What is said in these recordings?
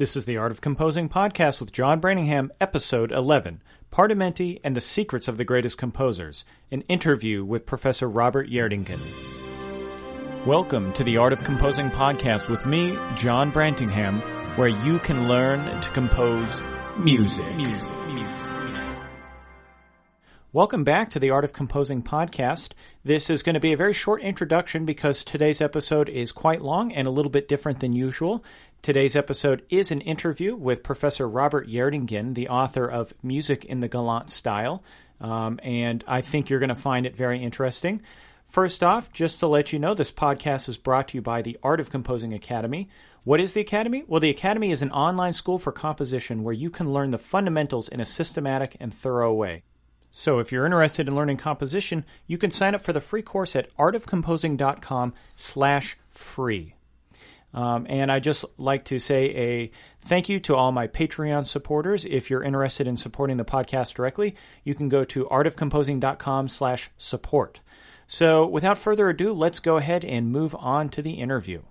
This is the Art of Composing podcast with John Brantingham, episode 11 Partimenti and the Secrets of the Greatest Composers, an interview with Professor Robert Gjerdingen. Welcome to the Art of Composing podcast with me, John Brantingham, where you can learn to compose music. music. Welcome back to the Art of Composing podcast. This is going to be a very short introduction because today's episode is quite long and a little bit different than usual. Today's episode is an interview with Professor Robert Gjerdingen, the author of Music in the Galant Style, um, and I think you're going to find it very interesting. First off, just to let you know, this podcast is brought to you by the Art of Composing Academy. What is the Academy? Well, the Academy is an online school for composition where you can learn the fundamentals in a systematic and thorough way. So if you're interested in learning composition, you can sign up for the free course at artofcomposing.com slash free. Um, and I just like to say a thank you to all my Patreon supporters. If you're interested in supporting the podcast directly, you can go to artofcomposing.com slash support. So without further ado, let's go ahead and move on to the interview.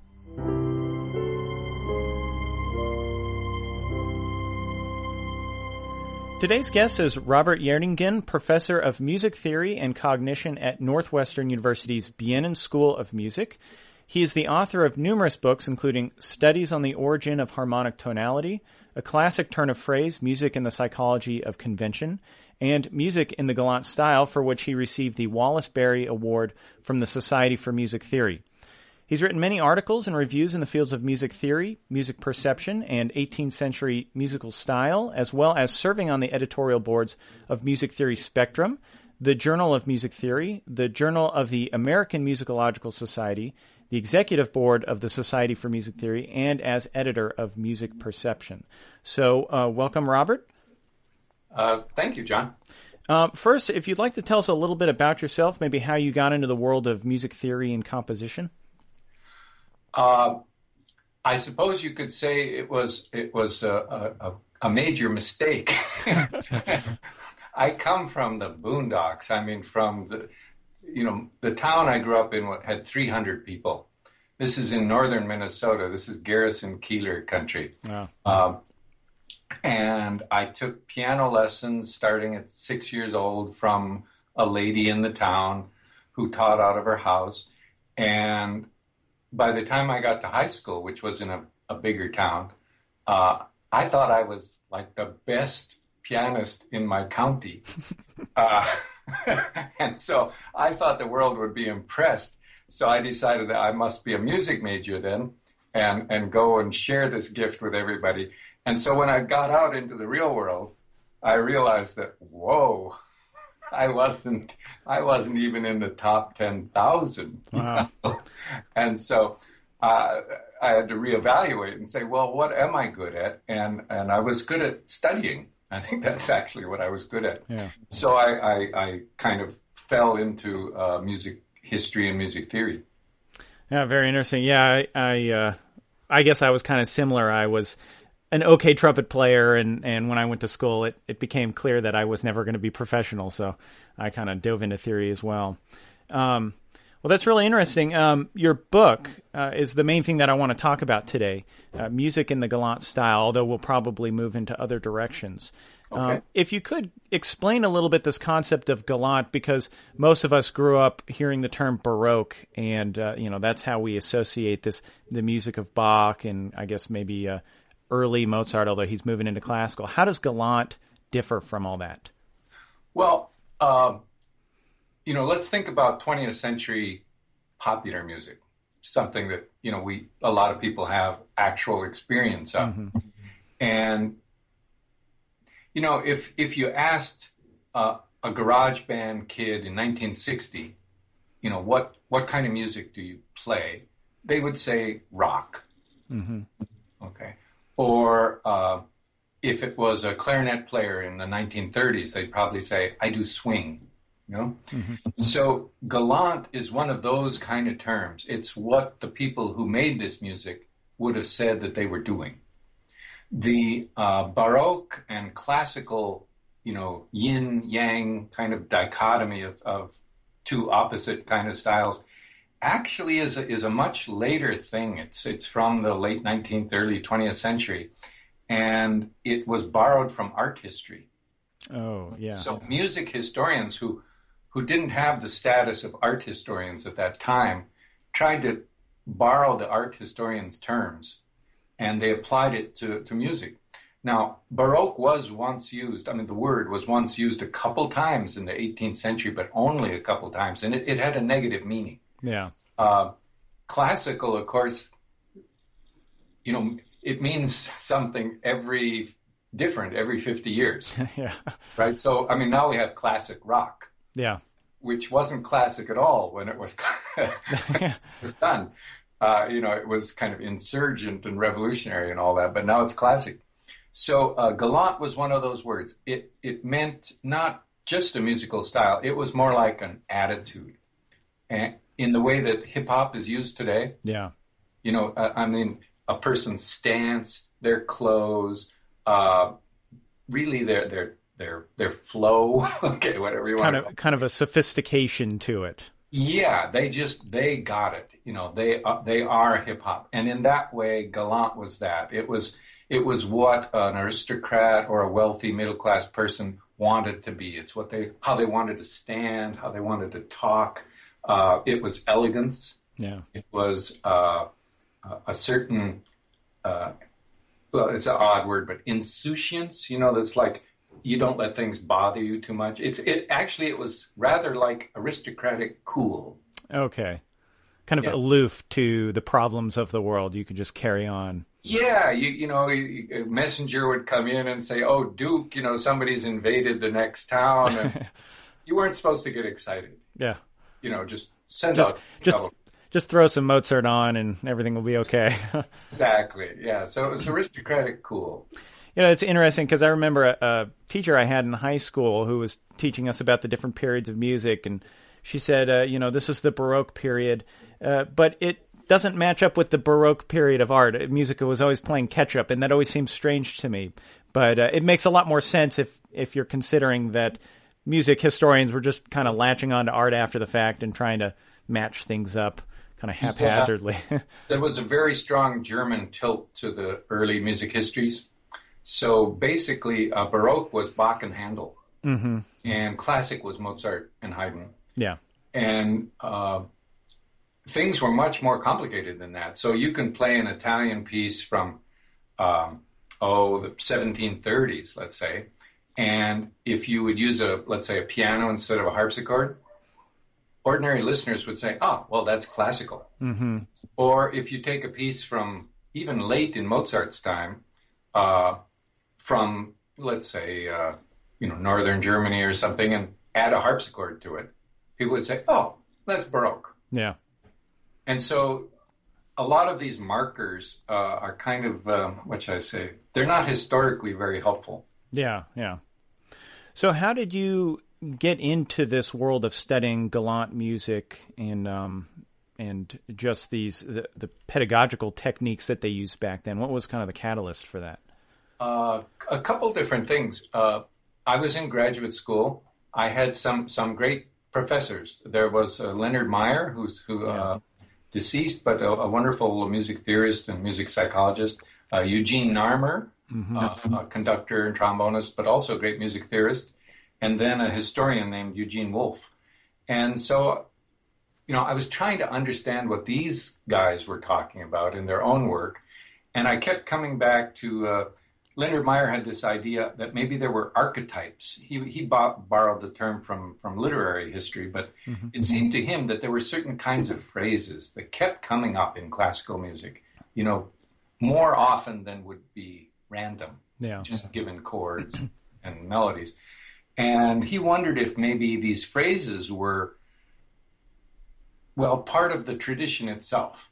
Today's guest is Robert Gjerdingen, professor of music theory and cognition at Northwestern University's Bienen School of Music. He is the author of numerous books, including Studies on the Origin of Harmonic Tonality, a classic turn of phrase, Music and the Psychology of Convention, and Music in the Galant Style, for which he received the Wallace Berry Award from the Society for Music Theory. He's written many articles and reviews in the fields of music theory, music perception, and 18th century musical style, as well as serving on the editorial boards of Music Theory Spectrum, the Journal of Music Theory, the Journal of the American Musicological Society, the executive board of the Society for Music Theory, and as editor of Music Perception. So, uh, welcome, Robert. Uh, thank you, John. Uh, first, if you'd like to tell us a little bit about yourself, maybe how you got into the world of music theory and composition. Uh, I suppose you could say it was it was a, a, a major mistake. I come from the boondocks. I mean, from the you know the town I grew up in had 300 people. This is in northern Minnesota. This is Garrison Keillor country. Um, and I took piano lessons starting at six years old from a lady in the town who taught out of her house. And by the time I got to high school, which was in a, a bigger town, uh, I thought I was like the best pianist in my county. uh, and so I thought the world would be impressed. So I decided that I must be a music major then and, and go and share this gift with everybody. And so when I got out into the real world, I realized that, whoa, I wasn't I wasn't even in the top ten thousand. Wow. and so uh, I had to reevaluate and say, well, what am I good at? And and I was good at studying. I think that's actually what I was good at. Yeah. So I, I, I kind of fell into uh, music history and music theory. Yeah, very interesting. Yeah, I I, uh, I guess I was kind of similar. I was an okay trumpet player, and, and when I went to school, it, it became clear that I was never going to be professional. So I kind of dove into theory as well. Um, well, that's really interesting. Um, your book uh, is the main thing that I want to talk about today uh, music in the Galant style, although we'll probably move into other directions. Um, okay. if you could explain a little bit this concept of galant, because most of us grew up hearing the term Baroque, and uh, you know that's how we associate this the music of Bach, and I guess maybe uh, early Mozart, although he's moving into classical. How does Galant differ from all that? Well, um, you know, let's think about 20th century popular music, something that you know we a lot of people have actual experience of, mm-hmm. and you know, if if you asked uh, a garage band kid in 1960, you know, what what kind of music do you play? They would say rock. Mm-hmm. Okay or uh, if it was a clarinet player in the 1930s, they'd probably say, I do swing. You know? Mm-hmm. So galant is one of those kind of terms. It's what the people who made this music would have said that they were doing. The uh, Baroque and classical, you know, yin yang kind of dichotomy of, of two opposite kind of styles actually is a, is a much later thing. It's it's from the late 19th, early 20th century, and it was borrowed from art history. Oh, yeah. So music historians who who didn't have the status of art historians at that time tried to borrow the art historians' terms and they applied it to, to music. Now, Baroque was once used, I mean, the word was once used a couple times in the 18th century, but only a couple times, and it, it had a negative meaning. Yeah. Uh, classical, of course, you know, it means something every different every 50 years. yeah. Right. So, I mean, now we have classic rock. Yeah. Which wasn't classic at all when it was, was done. Uh, you know, it was kind of insurgent and revolutionary and all that, but now it's classic. So, uh, galant was one of those words. It it meant not just a musical style; it was more like an attitude, and in the way that hip hop is used today. Yeah. You know, uh, I mean, a person's stance, their clothes, uh, really their their their their flow. okay, whatever you it's want. Kind of kind of a sophistication to it. Yeah, they just they got it. You know, they uh, they are hip hop, and in that way, galant was that. It was it was what an aristocrat or a wealthy middle class person wanted to be. It's what they how they wanted to stand, how they wanted to talk. Uh, it was elegance. Yeah. It was uh, a certain uh, well, it's an odd word, but insouciance. You know, that's like you don't let things bother you too much. It's it actually it was rather like aristocratic cool. Okay. Kind of yeah. aloof to the problems of the world. You could just carry on. Yeah, you you know, a messenger would come in and say, "Oh, Duke, you know, somebody's invaded the next town." And you weren't supposed to get excited. Yeah. You know, just send just, out just know, just throw some Mozart on and everything will be okay. exactly. Yeah. So it was aristocratic cool. You know, it's interesting because I remember a, a, teacher I had in high school who was teaching us about the different periods of music, and she said, uh, you know, this is the Baroque period, uh, but it doesn't match up with the Baroque period of art. Music was always playing catch up, and that always seems strange to me. But uh, it makes a lot more sense if if you're considering that music historians were just kind of latching on to art after the fact and trying to match things up kind of haphazardly. Yeah. there was a very strong German tilt to the early music histories. So basically, uh, Baroque was Bach and Handel, mm-hmm. and classic was Mozart and Haydn. Yeah, and uh, things were much more complicated than that. So you can play an Italian piece from um, oh the 1730s, let's say, and if you would use a let's say a piano instead of a harpsichord, ordinary listeners would say, "Oh, well, that's classical." Mm-hmm. Or if you take a piece from even late in Mozart's time, uh, from let's say uh, you know northern Germany or something, and add a harpsichord to it, people would say, "Oh, that's Baroque." Yeah. And so, a lot of these markers uh, are kind of um, what should I say? They're not historically very helpful. Yeah, yeah. So, how did you get into this world of studying galant music and um, and just these the, the, pedagogical techniques that they used back then? What was kind of the catalyst for that? Uh, a couple different things. Uh, I was in graduate school. I had some some great professors. There was uh, Leonard Meyer, who's who uh, yeah. deceased, but a, a, wonderful music theorist and music psychologist. Uh, Eugene Narmour, mm-hmm. Uh, a conductor and trombonist, but also a great music theorist and then a historian named Eugene Wolf. And so, you know, I was trying to understand what these guys were talking about in their own work. And I kept coming back to uh, Leonard Meyer had this idea that maybe there were archetypes. He, he bought, borrowed the term from, from literary history, but mm-hmm. it seemed to him that there were certain kinds of phrases that kept coming up in classical music, you know, more often than would be random, yeah. just given chords and melodies. And he wondered if maybe these phrases were, well, part of the tradition itself.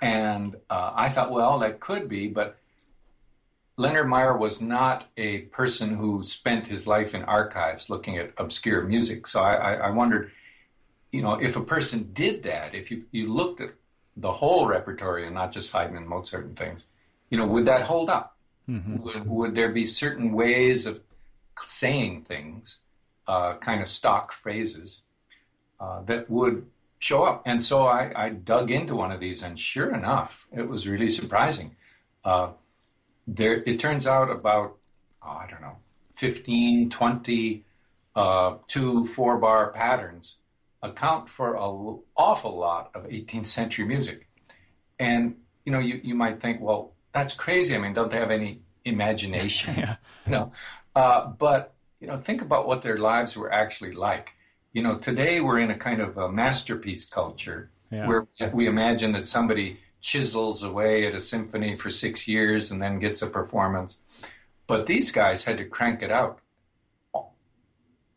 And uh, I thought, well, that could be, but Leonard Meyer was not a person who spent his life in archives looking at obscure music. So I, I wondered, you know, if a person did that, if you, you looked at the whole repertory and not just Haydn and Mozart and things, you know, would that hold up? Mm-hmm. Would, would there be certain ways of saying things, uh, kind of stock phrases uh, that would show up. And so I, I, dug into one of these, and sure enough, it was really surprising. Uh, there it turns out about oh, I don't know 15, 20 uh, two four bar patterns account for an awful lot of 18th century music. And you know, you, you might think, well, that's crazy. I mean, don't they have any imagination? yeah. Know, uh, but you know, think about what their lives were actually like. You know, today we're in a kind of a masterpiece culture Yeah. where we imagine that somebody chisels away at a symphony for six years and then gets a performance. But these guys had to crank it out.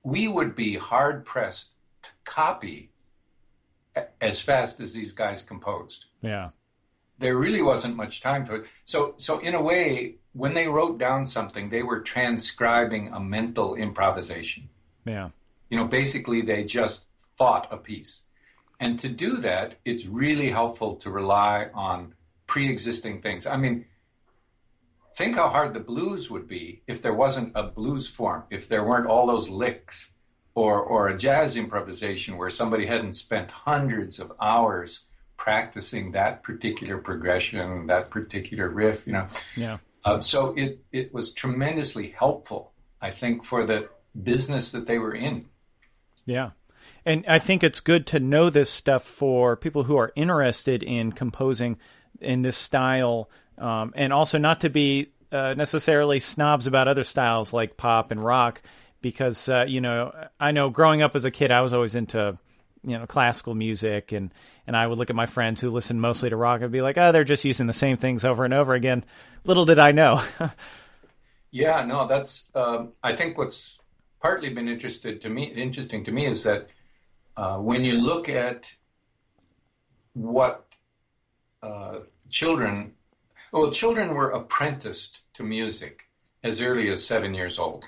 We would be hard pressed to copy as fast as these guys composed. Yeah. There really wasn't much time for it. So, so in a way, when they wrote down something, they were transcribing a mental improvisation. Yeah. You know, basically, they just thought a piece. And to do that, it's really helpful to rely on pre existing things. I mean, think how hard the blues would be if there wasn't a blues form, if there weren't all those licks, or, or a jazz improvisation where somebody hadn't spent hundreds of hours practicing that particular progression, that particular riff, you know. Yeah. Uh, so it, it was tremendously helpful, I think, for the business that they were in. Yeah. And I think it's good to know this stuff for people who are interested in composing in this style, um, and also not to be uh, necessarily snobs about other styles like pop and rock, because uh, you know I know growing up as a kid I was always into you know classical music and and I would look at my friends who listened mostly to rock and be like, oh, they're just using the same things over and over again. Little did I know. Yeah, no, that's. Um, I think what's partly been interested to me, interesting to me, is that uh, when you look at what uh, children, well, children were apprenticed to music as early as seven years old.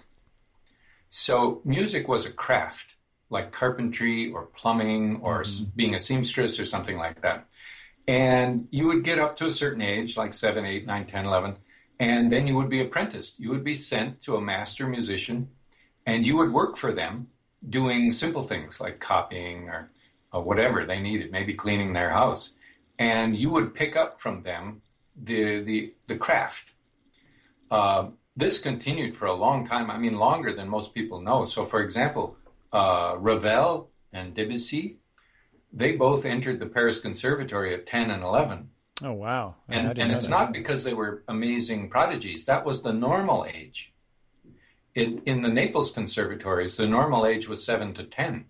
So music was a craft, like carpentry or plumbing or s being a seamstress or something like that. And you would get up to a certain age, like seven, eight, nine, 10, 11, and then you would be apprenticed. You would be sent to a master musician, and you would work for them doing simple things like copying or, or whatever they needed, maybe cleaning their house. And you would pick up from them the, the, the craft. Uh, this continued for a long time. I mean, longer than most people know. So, for example, uh, Ravel and Debussy, they both entered the Paris Conservatory at 10 and 11. oh wow! I And, and it's that. not because they were amazing prodigies. That was the normal age. In, in the Naples conservatories, the normal age was 7 to 10.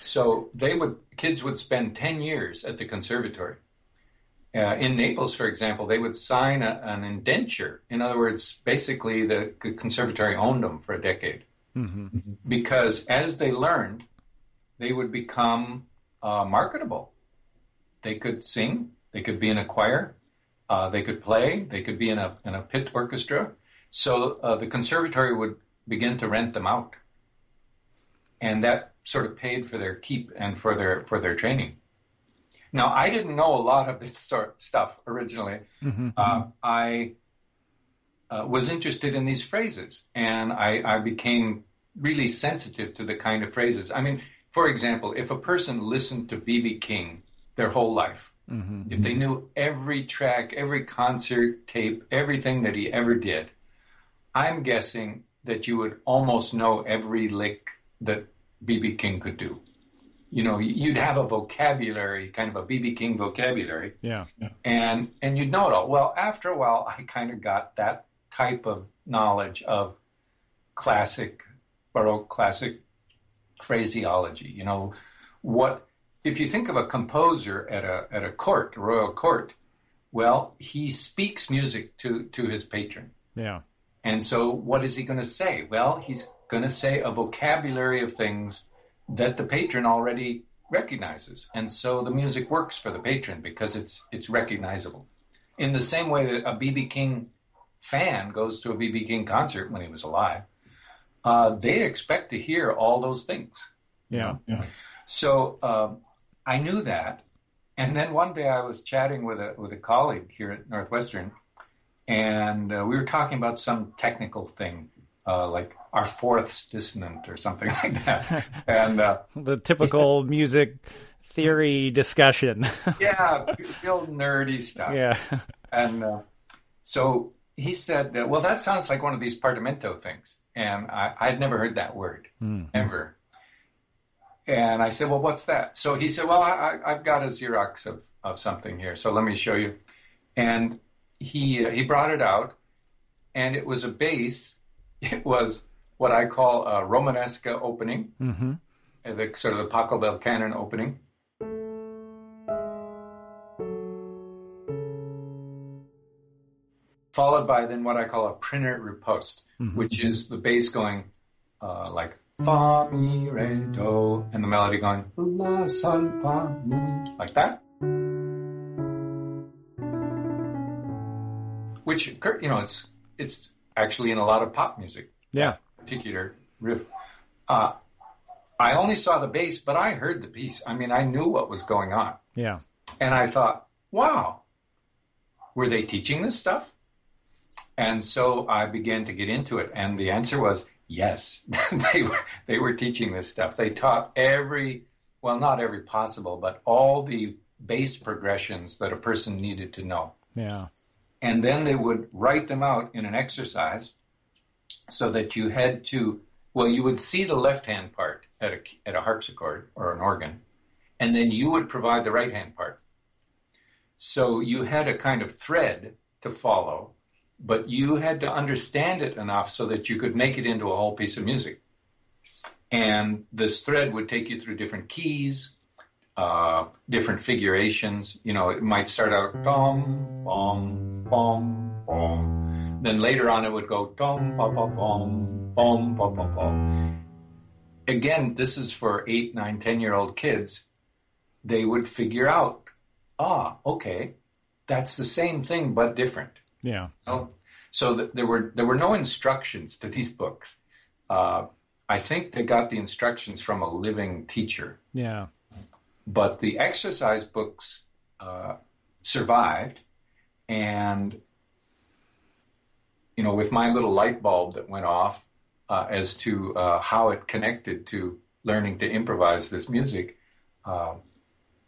So they would kids would spend 10 years at the conservatory. Uh, in Naples, for example, they would sign a, an indenture. In other words, basically the, the conservatory owned them for a decade Mhm. because as they learned, they would become uh, marketable. They could sing, they could be in a choir, uh, they could play, they could be in a in a pit orchestra. So uh, the conservatory would begin to rent them out, and that sort of paid for their keep and for their for their training. Now, I didn't know a lot of this sort of stuff originally. Mhm. Uh, I uh, was interested in these phrases, and I, I became really sensitive to the kind of phrases. I mean, for example, if a person listened to B.B. King their whole life, Mhm. if they knew every track, every concert tape, everything that he ever did, I'm guessing that you would almost know every lick that B.B. King could do. You know, you'd have a vocabulary, kind of a B.B. King vocabulary, Yeah. and and you'd know it all. Well, after a while, I kind of got that type of knowledge of classic, baroque classic phraseology. You know, what if you think of a composer at a at a court, a royal court? Well, he speaks music to to his patron. Yeah. And so, what is he going to say? Well, he's going to say a vocabulary of things that the patron already recognizes, and so the music works for the patron because it's it's recognizable. In the same way that a BB King fan goes to a BB King concert when he was alive, uh, they expect to hear all those things. Yeah. So um, I knew that, and then one day I was chatting with a with a colleague here at Northwestern, and uh, we were talking about some technical thing, uh, like our fourths dissonant or something like that. and uh, The typical music theory discussion. yeah, real nerdy stuff. yeah. And uh, So he said, "Well, that sounds like one of these partimento things," and I, I'd never heard that word Mm. ever. And I said, "Well, what's that?" So he said, "Well, I, I- I've got a Xerox of, of something here, so let me show you." And he uh, he brought it out, and it was a bass. It was what I call a Romanesca opening, Mm-hmm. the sort of the Pachelbel canon opening. Followed by then what I call a Prinner riposte, which is the bass going uh, like fa mi re do, and the melody going la sol fa mi like that. Which you know it's it's actually in a lot of pop music Yeah. particular riff. Uh, I only saw the bass, but I heard the piece. I mean, I knew what was going on. Yeah. And I thought, wow, were they teaching this stuff? And so I began to get into it. And the answer was yes, they, were, they were teaching this stuff. They taught every, well, not every possible, but all the bass progressions that a person needed to know Yeah. And then they would write them out in an exercise so that you had to well you would see the left hand part at a, at a harpsichord or an organ and then you would provide the right hand part. So you had a kind of thread to follow but you had to understand it enough so that you could make it into a whole piece of music. And this thread would take you through different keys uh, different figurations. You know, it might start out dom, bom, bom, bom. Then later on, it would go dom, ba, ba, bom, bom, ba, ba, bom. Again, this is for eight, nine, ten year old kids. They would figure out, ah, okay, that's the same thing but different. Yeah. Oh, so th- there were there were no instructions to these books. Uh, I think they got the instructions from a living teacher Yeah. But the exercise books uh, survived. And you know with my little light bulb that went off uh, as to uh, how it connected to learning to improvise this music uh,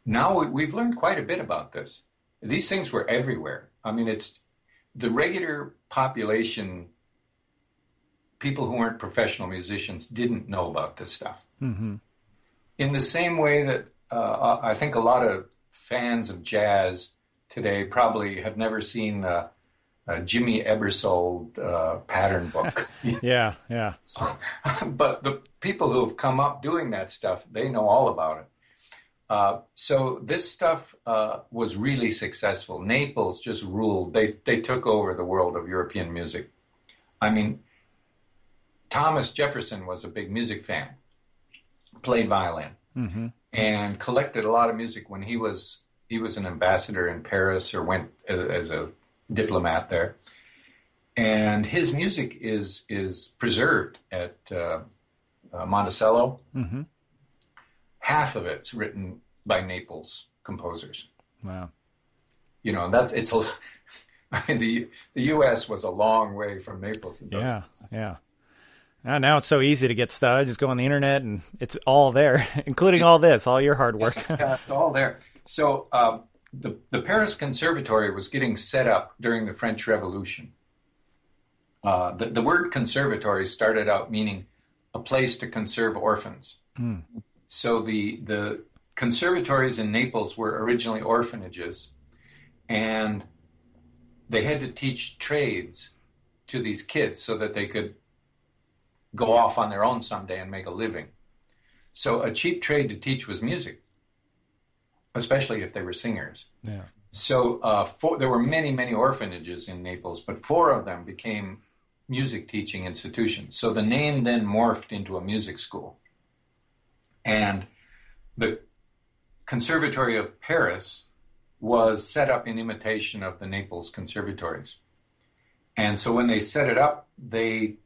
now we- we've learned quite a bit about this. These things were everywhere. I mean it's the regular population people who weren't professional musicians didn't know about this stuff. Mm-hmm. in the same way that uh, I think a lot of fans of jazz today probably have never seen uh, a Jimmy Aebersold uh, pattern book. Yeah. Yeah. but the people who have come up doing that stuff, they know all about it. Uh, so this stuff uh, was really successful. Naples just ruled. They they took over the world of European music. I mean, Thomas Jefferson was a big music fan. Played violin Mm-hmm. And collected a lot of music when he was he was an ambassador in Paris or went as a diplomat there. And his music is is preserved at uh, uh, Monticello. Mm-hmm. Half of it's written by Naples composers. Wow. You know, that's it's a. I mean, the the U.S. was a long way from Naples. in those Yeah. days. Yeah. Now, now it's so easy to get stuff. I Just go on the internet and it's all there, including all this, all your hard work. Yeah, it's all there. So um, the the Paris Conservatory was getting set up during the French Revolution. Uh, the, the word conservatory started out meaning a place to conserve orphans. Mm. So the the conservatories in Naples were originally orphanages, and they had to teach trades to these kids so that they could go off on their own someday and make a living. So a cheap trade to teach was music, especially if they were singers. yeah. So uh, four, there were many, many orphanages in Naples, but four of them became music teaching institutions. So the name then morphed into a music school. And the Conservatory of Paris was set up in imitation of the Naples conservatories. And so when they set it up, they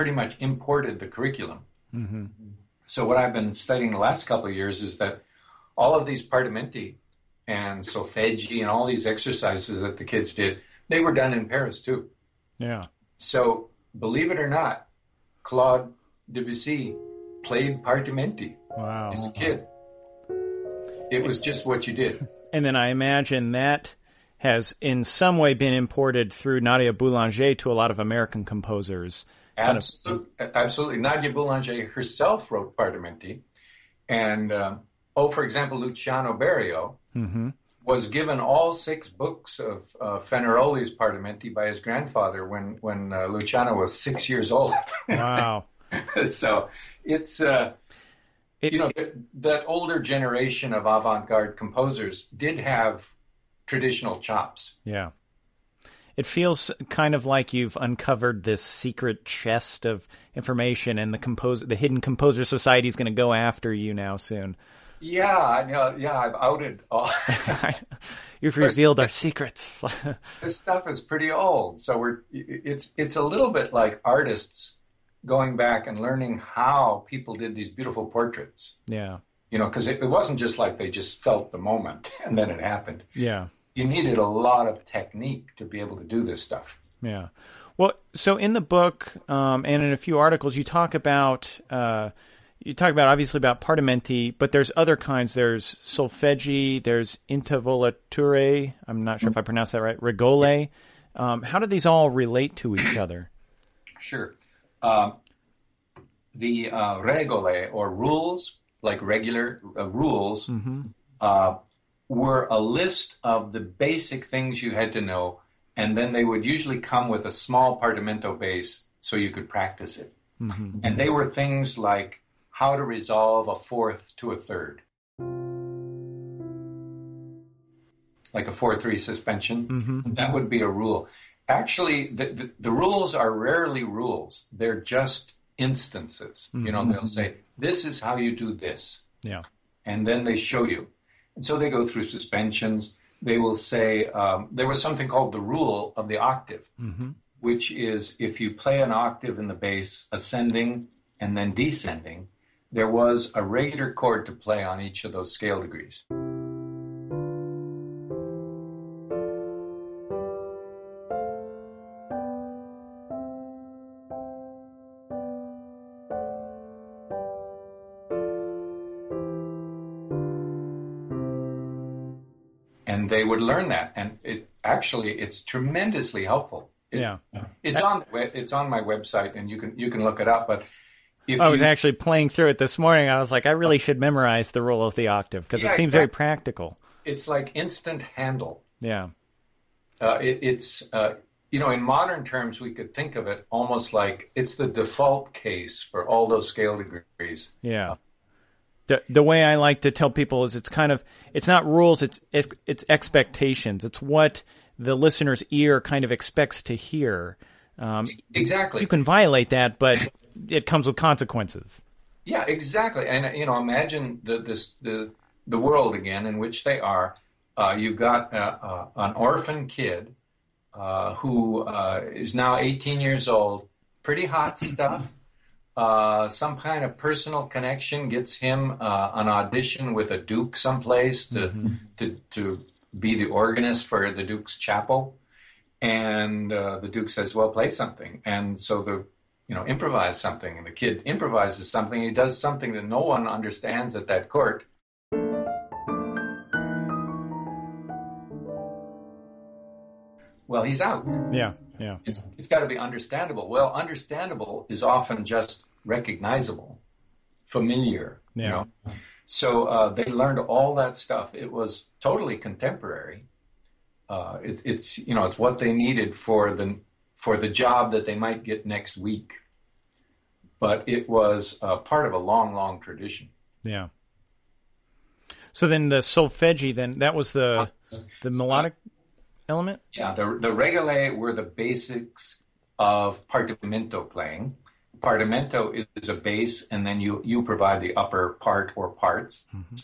pretty much imported the curriculum. Mm-hmm. So what I've been studying the last couple of years is that all of these partimenti and solfeggi and all these exercises that the kids did, they were done in Paris too. Yeah. So believe it or not, Claude Debussy played partimenti Wow. as a kid. It was just what you did. And then I imagine that has in some way been imported through Nadia Boulanger to a lot of American composers. Absolutely, of... absolutely. Nadia Boulanger herself wrote Partimenti, and um, oh, for example, Luciano Berio mm-hmm. was given all six books of uh, Fenaroli's Partimenti by his grandfather when when uh, Luciano was six years old. Wow! so it's. Uh, it, you know, that, that older generation of avant-garde composers did have traditional chops. Yeah. It feels kind of like you've uncovered this secret chest of information, and the composer, the hidden composer society is going to go after you now soon. Yeah, I know. Yeah, I've outed all. You've revealed our secrets. this stuff is pretty old, so we're it's it's a little bit like artists going back and learning how people did these beautiful portraits. Yeah. You know, because it, it, wasn't just like they just felt the moment and then it happened. Yeah. You needed a lot of technique to be able to do this stuff. Yeah. Well, so in the book um, and in a few articles, you talk about uh, you talk about obviously about partimenti, but there's other kinds. There's solfeggi. There's intavolature. I'm not sure if I pronounced that right. Regole. Um, how do these all relate to each other? Sure. Um, the uh, regole or rules, like regular uh, rules, mm-hmm. Were a list of the basic things you had to know, and then they would usually come with a small partimento bass so you could practice it. Mm-hmm. And they were things like how to resolve a fourth to a third. Like a 4 3 suspension. Mm-hmm. That would be a rule actually the, the, the, rules are rarely rules they're just instances mm-hmm. you know they'll say this is how you do this yeah and then they show you and so they go through suspensions they will say um, there was something called the rule of the octave mm-hmm. which is if you play an octave in the bass ascending and then descending there was a regular chord to play on each of those scale degrees would learn that, and it actually it's tremendously helpful. It, yeah, it's on it's on my website, and you can you can look it up. But if I was actually playing through it this morning. I was like, I really should memorize the rule of the octave because yeah, it seems exactly. very practical. It's like instant handle. Yeah, uh, it, it's uh, you know in modern terms we could think of it almost like it's the default case for all those scale degrees. Yeah the the way I like to tell people is it's kind of it's not rules it's it's, it's expectations. It's what the listener's ear kind of expects to hear. Um, exactly. you can violate that but it comes with consequences. Yeah exactly. And you know imagine the this the the world again in which they are. Uh, you've got uh, uh, an orphan kid uh, who uh, is now 18 years old. Pretty hot stuff uh, some kind of personal connection gets him uh, an audition with a duke someplace to, mm-hmm. to to be the organist for the duke's chapel, and uh, the duke says, "Well, play something," and so the you know improvise something, and the kid improvises something. He does something that no one understands at that court. Well, he's out. Yeah. Yeah. It's, it's got to be understandable. Well, understandable is often just recognizable, familiar, yeah. you know. So uh, they learned all that stuff. It was totally contemporary. Uh, it, it's you know it's what they needed for the for the job that they might get next week. But it was uh, part of a long, long tradition. Yeah. So then the solfeggi, then that was the the melodic element? Yeah, the, the regole were the basics of partimento playing. Partimento is a bass, and then you, you provide the upper part or parts. Mm-hmm.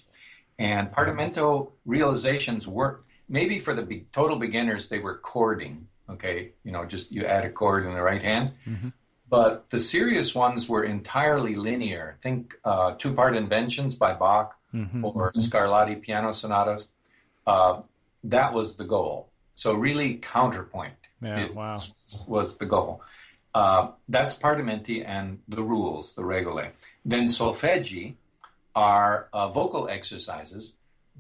And partimento realizations were maybe for the be- total beginners, they were chording. Okay, you know, just you add a chord in the right hand. Mm-hmm. But the serious ones were entirely linear. Think uh, two part inventions by Bach mm-hmm. or mm-hmm. Scarlatti piano sonatas. Uh, that was the goal. So really counterpoint yeah, wow. was the goal. Uh, that's Partimenti and the rules, the regole. Then solfeggi are uh, vocal exercises,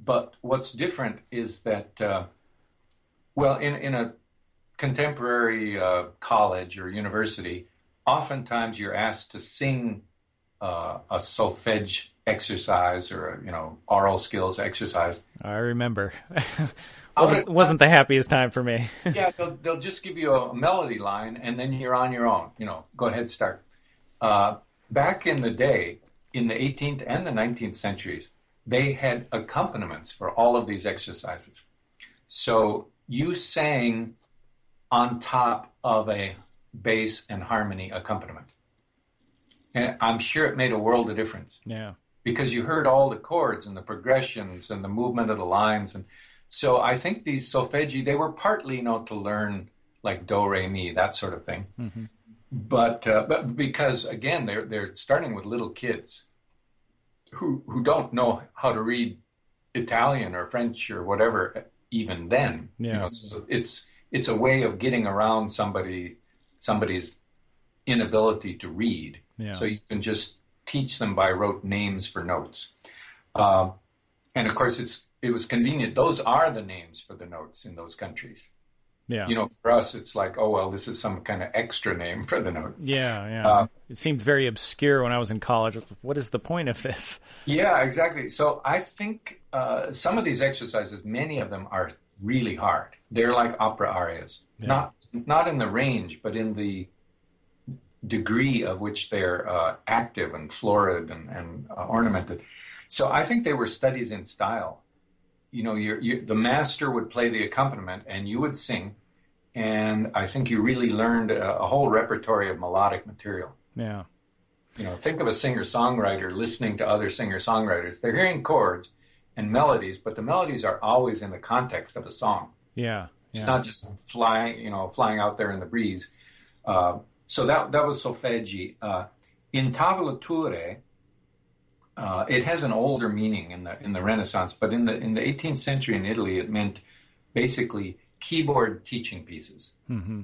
but what's different is that uh, Well, in in a contemporary uh, college or university, oftentimes you're asked to sing uh, a solfege exercise or a, you know oral skills exercise. I remember. wasn't wasn't the happiest time for me. yeah, they'll, they'll just give you a melody line and then you're on your own. You know, go ahead, start. Uh, back in the day, in the 18th and the 19th centuries, they had accompaniments for all of these exercises. So you sang on top of a bass and harmony accompaniment. And I'm sure it made a world of difference. Yeah. Because you heard all the chords and the progressions and the movement of the lines. And so I think these solfeggi, they were partly, you know, to learn like do, re, mi, that sort of thing. Mm-hmm. But, uh, but because again, they're, they're starting with little kids who, who don't know how to read Italian or French or whatever even then. Yeah. You know, so it's, it's a way of getting around somebody somebody's inability to read. Yeah. So you can just teach them by rote names for notes. Uh, and of course, it's it was convenient. Those are the names for the notes in those countries. Yeah. You know, for us, it's like, oh well, this is some kind of extra name for the note. Yeah, yeah. Uh, it seemed very obscure when I was in college. What is the point of this? Yeah, exactly. So I think uh, some of these exercises, many of them are really hard. They're like opera arias, yeah. not not in the range, but in the degree of which they're uh, active and florid and, and uh, ornamented. So I think they were studies in style. You know, you're, you're, the master would play the accompaniment and you would sing, and I think you really learned a, a whole repertory of melodic material. Yeah. You know, think of a singer songwriter listening to other singer songwriters. They're hearing chords and melodies, but the melodies are always in the context of a song. Yeah. It's not just flying, you know, flying out there in the breeze. Uh, so that that was solfeggi. Uh, intavolature, uh, it has an older meaning in the in the Renaissance, but in the in the 18th century in Italy, it meant basically keyboard teaching pieces. Mm-hmm.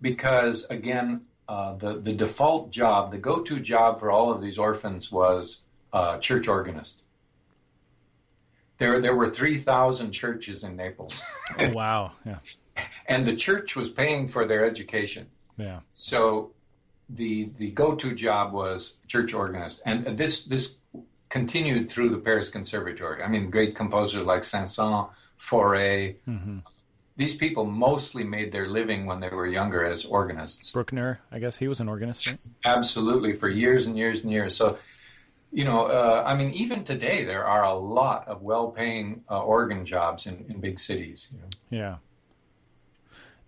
Because again, uh, the the default job, the go to job for all of these orphans was uh, church organist. There, there were 3,000 churches in Naples. oh, wow. Yeah. And the church was paying for their education. Yeah. So the the go-to job was church organist. And this this continued through the Paris Conservatory. I mean, great composers like Saint-Saëns, Fauré. Mm-hmm. These people mostly made their living when they were younger as organists. Bruckner, I guess he was an organist. Absolutely, for years and years and years. So you know, uh, I mean, even today there are a lot of well-paying uh, organ jobs in, in big cities. You know?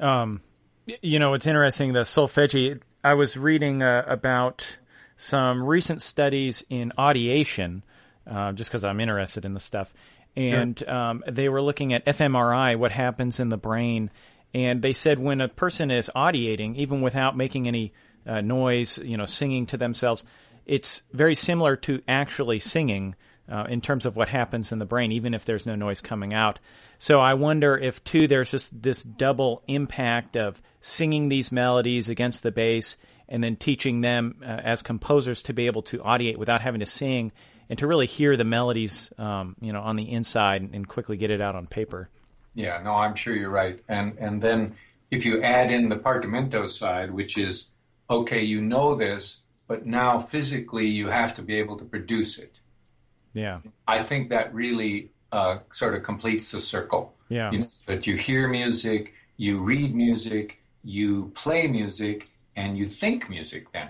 Yeah. Um, you know, it's interesting. The solfeggi. I was reading uh, about some recent studies in audiation, uh, just because I'm interested in the stuff, and sure. um, they were looking at fMRI, what happens in the brain, and they said when a person is audiating, even without making any uh, noise, you know, singing to themselves it's very similar to actually singing uh, in terms of what happens in the brain, even if there's no noise coming out. So I wonder if, too, there's just this double impact of singing these melodies against the bass and then teaching them uh, as composers to be able to audiate without having to sing and to really hear the melodies, um, you know, on the inside and quickly get it out on paper. Yeah, no, I'm sure you're right. And and then if you add in the partimento side, which is okay, you know this, but now physically you have to be able to produce it. Yeah. I think that really uh, sort of completes the circle. Yeah. You know, that you hear music, you read music, you play music, and you think music then.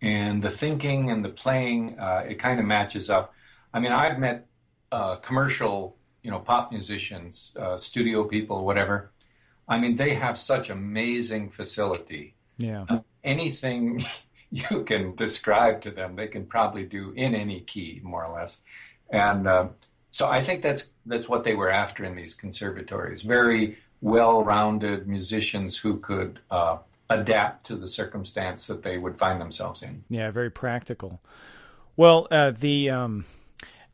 And the thinking and the playing, uh, it kind of matches up. I mean, I've met uh, commercial, you know, pop musicians, uh, studio people, whatever. I mean, they have such amazing facility. Yeah. anything you can describe to them, they can probably do in any key, more or less. And uh, so I think that's that's what they were after in these conservatories. Very well-rounded musicians who could uh, adapt to the circumstance that they would find themselves in. Yeah, very practical. Well, uh, the, um,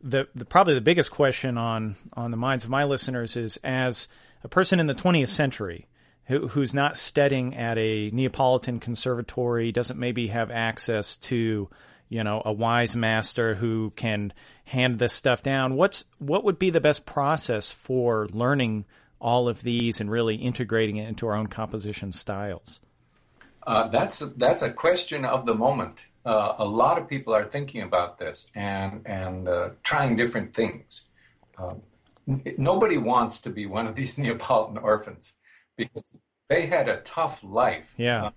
the the probably the biggest question on on the minds of my listeners is as a person in the 20th century who, who's not studying at a Neapolitan conservatory, doesn't maybe have access to, you know, a wise master who can hand this stuff down. What's what would be the best process for learning all of these and really integrating it into our own composition styles? Uh, that's that's a question of the moment. Uh, a lot of people are thinking about this and and uh, trying different things. Um, nobody wants to be one of these Neapolitan orphans because they had a tough life. Yeah.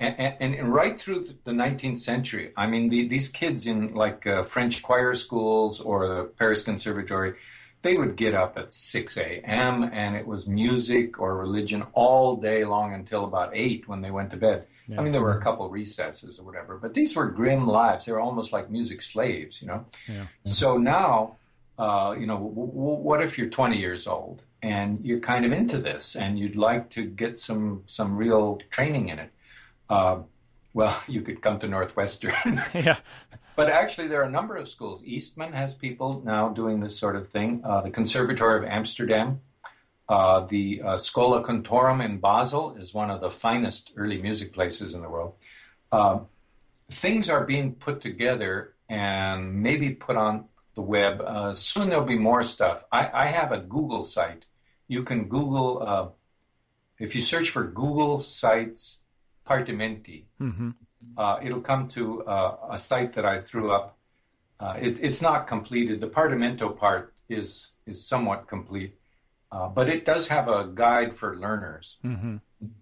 And, and, and, right through the 19th century, I mean, the, these kids in like uh, French choir schools or the Paris Conservatory, they would get up at 6 a.m. and it was music or religion all day long until about 8 when they went to bed. Yeah. I mean, there were a couple recesses or whatever, but these were grim lives. They were almost like music slaves, you know? Yeah. So now, uh, you know, w- w- what if you're 20 years old and you're kind of into this and you'd like to get some, some real training in it? Uh, well, you could come to Northwestern. yeah. But actually, there are a number of schools. Eastman has people now doing this sort of thing. Uh, the Conservatory of Amsterdam, uh, the uh, Schola Cantorum in Basel is one of the finest early music places in the world. Uh, things are being put together and maybe put on the web. Uh, soon there'll be more stuff. I, I, have a Google site. You can Google, uh, if you search for Google Sites Partimenti, mm-hmm. uh, it'll come to uh, a site that I threw up. Uh, it, it's not completed. The Partimento part is is somewhat complete, uh, but it does have a guide for learners. Mm-hmm.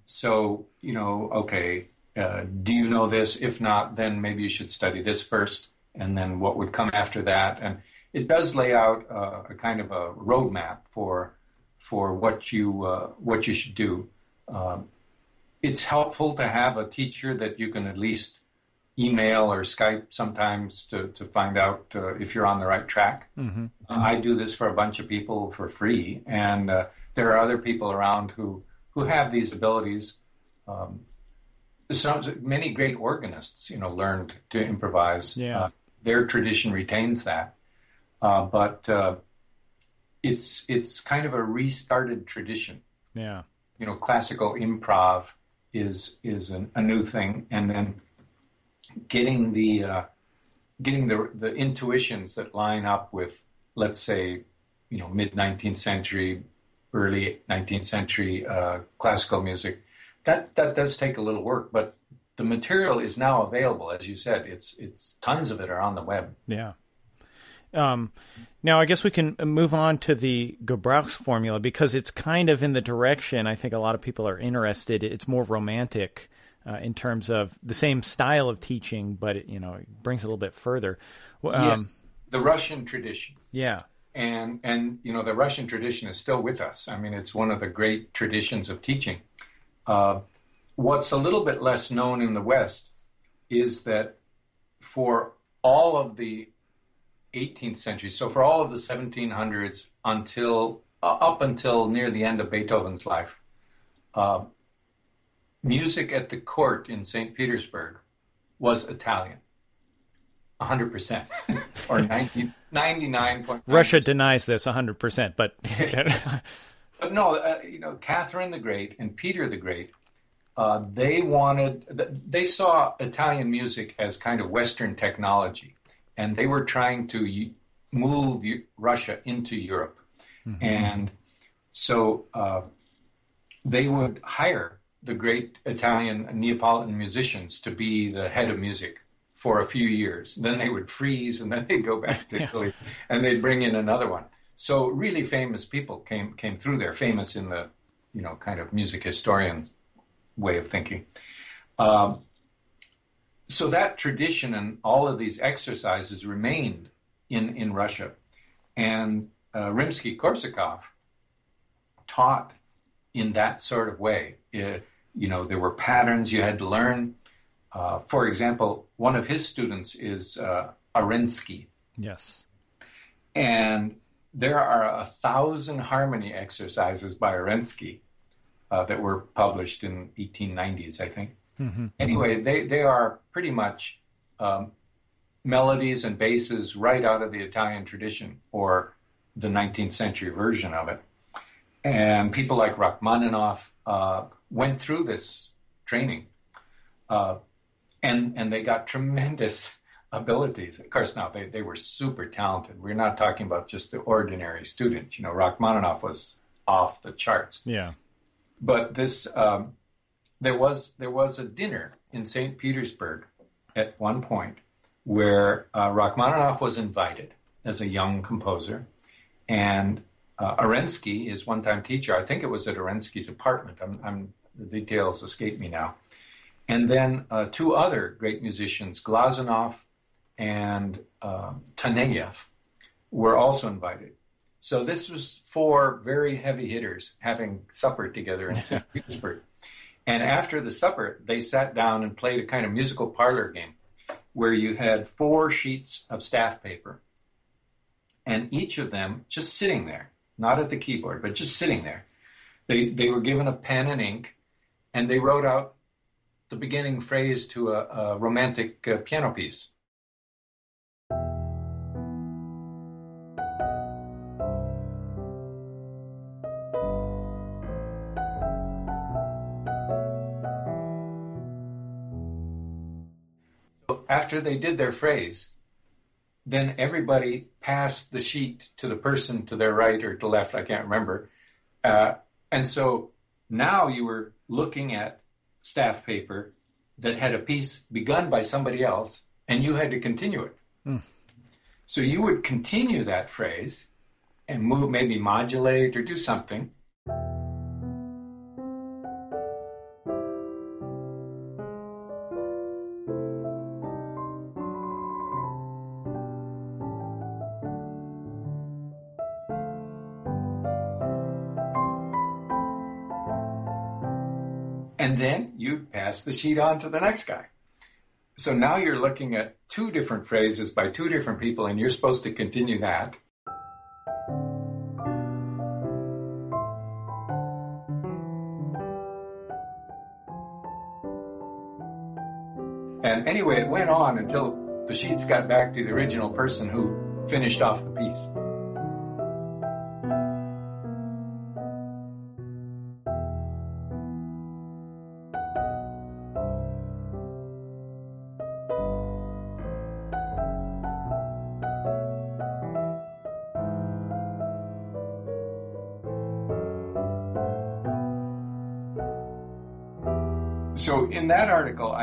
So you know, okay, uh, do you know this? If not, then maybe you should study this first, and then what would come after that. And it does lay out uh, a kind of a roadmap for for what you what you should do. Um, it's helpful to have a teacher that you can at least email or Skype sometimes to, to find out uh, if you're on the right track. Mm-hmm. Uh, I do this for a bunch of people for free, and uh, there are other people around who, who have these abilities. Um, some many great organists, you know, learned to improvise. Yeah. Uh, their tradition retains that, uh, but uh, it's it's kind of a restarted tradition. Yeah. You know, classical improv is is an, a new thing, and then getting the uh, getting the the intuitions that line up with, let's say, you know, mid nineteenth century, early nineteenth century uh, classical music. That that does take a little work, but the material is now available, as you said. It's it's tons of it are on the web. Yeah. Um, now, I guess we can move on to the Gebrauchs formula because it's kind of in the direction I think a lot of people are interested. It's more romantic uh, in terms of the same style of teaching, but it, you know, it brings it a little bit further. Um, yes, the Russian tradition. Yeah, and and you know the Russian tradition is still with us. I mean, it's one of the great traditions of teaching. Uh, what's a little bit less known in the West is that for all of the 18th century. So for all of the 1700s until uh, up until near the end of Beethoven's life, uh, music at the court in St. Petersburg was Italian. 100% or 90, 99.9 Russia denies this 100%, but but no, uh, you know, Catherine the Great and Peter the Great uh, they wanted they saw Italian music as kind of Western technology and they were trying to move Russia into Europe. Mm-hmm. And so uh, they would hire the great Italian Neapolitan musicians to be the head of music for a few years. Then they would freeze and then they'd go back to Italy and they'd bring in another one. So really famous people came came through there, famous in the you know kind of music historian way of thinking. Um, so that tradition and all of these exercises remained in, in Russia. And uh, Rimsky Korsakov taught in that sort of way. It, you know, there were patterns you had to learn. Uh, for example, one of his students is uh, Arensky. Yes. And there are a thousand harmony exercises by Arensky uh, that were published in 1890s, I think. Mm-hmm. Anyway, they, they are pretty much um, melodies and basses right out of the Italian tradition or the 19th century version of it. And people like Rachmaninoff uh, went through this training, uh, and and they got tremendous abilities. Of course, now they, they were super talented. We're not talking about just the ordinary students. You know, Rachmaninoff was off the charts. Yeah. But this, um, there was there was a dinner in St. Petersburg at one point where uh, Rachmaninoff was invited as a young composer, and uh, Arensky, his one-time teacher, I think it was at Arensky's apartment. I'm, I'm, the details escape me now. And then uh, two other great musicians, Glazunov and uh, Taneyev, were also invited. So this was four very heavy hitters having supper together in St. Petersburg. And after the supper, they sat down and played a kind of musical parlor game where you had four sheets of staff paper and each of them just sitting there, not at the keyboard, but just sitting there. They, they were given a pen and ink and they wrote out the beginning phrase to a, a romantic uh, piano piece. After they did their phrase, then everybody passed the sheet to the person to their right or to left, I can't remember. Uh, and so now you were looking at staff paper that had a piece begun by somebody else and you had to continue it. Mm. So you would continue that phrase and move, maybe modulate or do something. Pass the sheet on to the next guy. So now you're looking at two different phrases by two different people, and you're supposed to continue that. And anyway, it went on until the sheets got back to the original person who finished off the piece.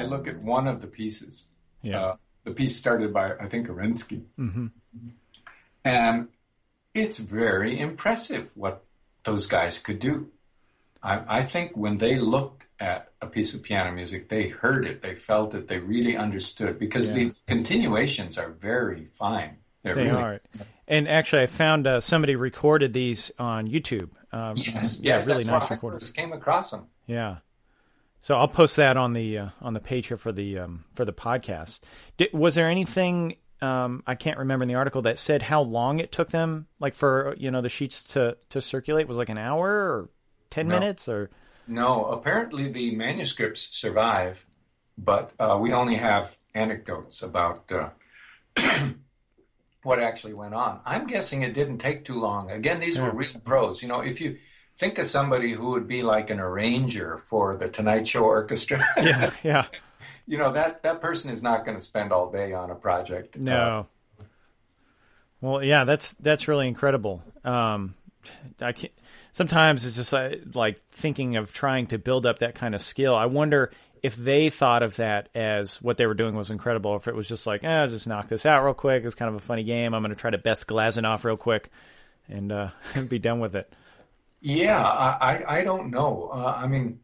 I look at one of the pieces. Yeah. Uh, the piece started by, I think, Arensky. Mm-hmm. And it's very impressive what those guys could do. I, I, think when they looked at a piece of piano music, they heard it, they felt it, they really understood because yeah. the continuations are very fine. They're they really are. And actually, I found uh, somebody recorded these on YouTube. Um, yes, yeah, yes, really nice recorders. came across them. Yeah. So I'll post that on the uh, on the page here for the um, for the podcast. Did, was there anything um, I can't remember in the article that said how long it took them, like for you know the sheets to to circulate? Was like an hour or ten no. minutes or? No, apparently the manuscripts survive, but uh, we only have anecdotes about uh, what actually went on. I'm guessing it didn't take too long. Again, these yeah. were real pros. You know, if you think of somebody who would be like an arranger for the Tonight Show Orchestra. yeah, yeah. you know that that person is not going to spend all day on a project. No. Uh, well, yeah, that's that's really incredible. Um, I can't, sometimes it's just like, like thinking of trying to build up that kind of skill. I wonder if they thought of that as what they were doing was incredible, if it was just like, eh, just knock this out real quick. It's kind of a funny game. I'm going to try to best Glazunov real quick and uh, be done with it. Yeah, I, I don't know. Uh, I mean,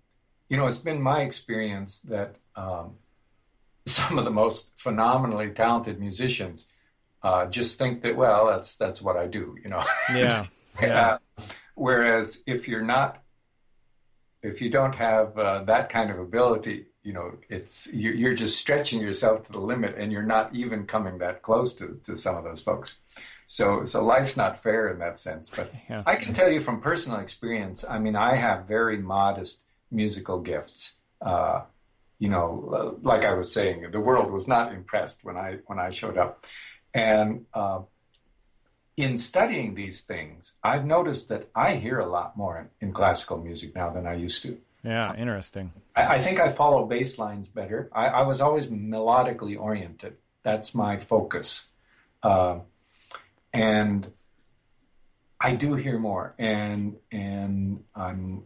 you know, it's been my experience that um, some of the most phenomenally talented musicians uh, just think that, well, that's that's what I do, you know. Yeah. yeah. Uh, whereas if you're not, if you don't have uh, that kind of ability, you know, it's you're, you're just stretching yourself to the limit, and you're not even coming that close to to some of those folks. So, so life's not fair in that sense. But yeah. I can tell you from personal experience. I mean, I have very modest musical gifts. Uh, you know, like I was saying, the world was not impressed when I when I showed up, and uh, in studying these things, I've noticed that I hear a lot more in, in classical music now than I used to. Yeah, interesting. I, I think I follow bass lines better. I, I, was always melodically oriented. That's my focus. Uh, and I do hear more, and and I'm